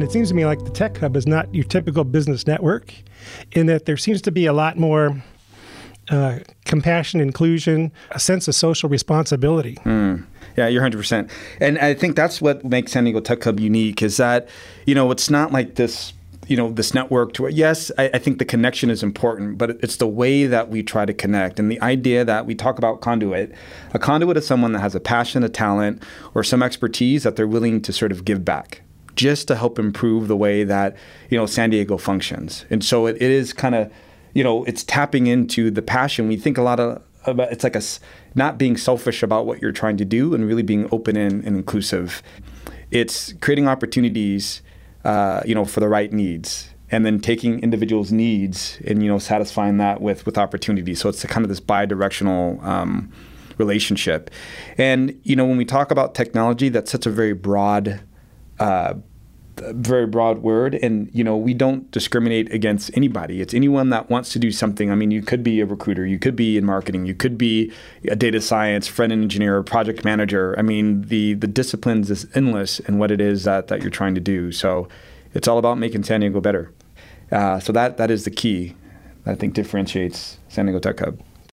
And it seems to me like the Tech Hub is not your typical business network, in that there seems to be a lot more uh, compassion, inclusion, a sense of social responsibility. Mm. Yeah, you're 100%. And I think that's what makes San Diego Tech Hub unique is that, you know, it's not like this you know this network to yes I, I, think the connection is important but it's the way that we try to connect and the idea that we talk about conduit a conduit is someone that has a passion a talent or some expertise that they're willing to sort of give back just to help improve the way that you know san diego functions and so it, it is kind of you know it's tapping into the passion we think a lot of about it's like a not being selfish about what you're trying to do and really being open and, and inclusive it's creating opportunities uh, you know, for the right needs, and then taking individuals' needs and you know satisfying that with with opportunity. So it's kind of this bi-directional um, relationship. And you know, when we talk about technology, that's such a very broad. Uh, very broad word. And you know we don't discriminate against anybody. It's anyone that wants to do something. I mean you could be a recruiter you could be in marketing you could be a data science front end engineer project manager. I mean the the disciplines is endless in what it is that, that you're trying to do. So it's all about making san diego better. Uh, so that that is the key that i think differentiates san diego tech hub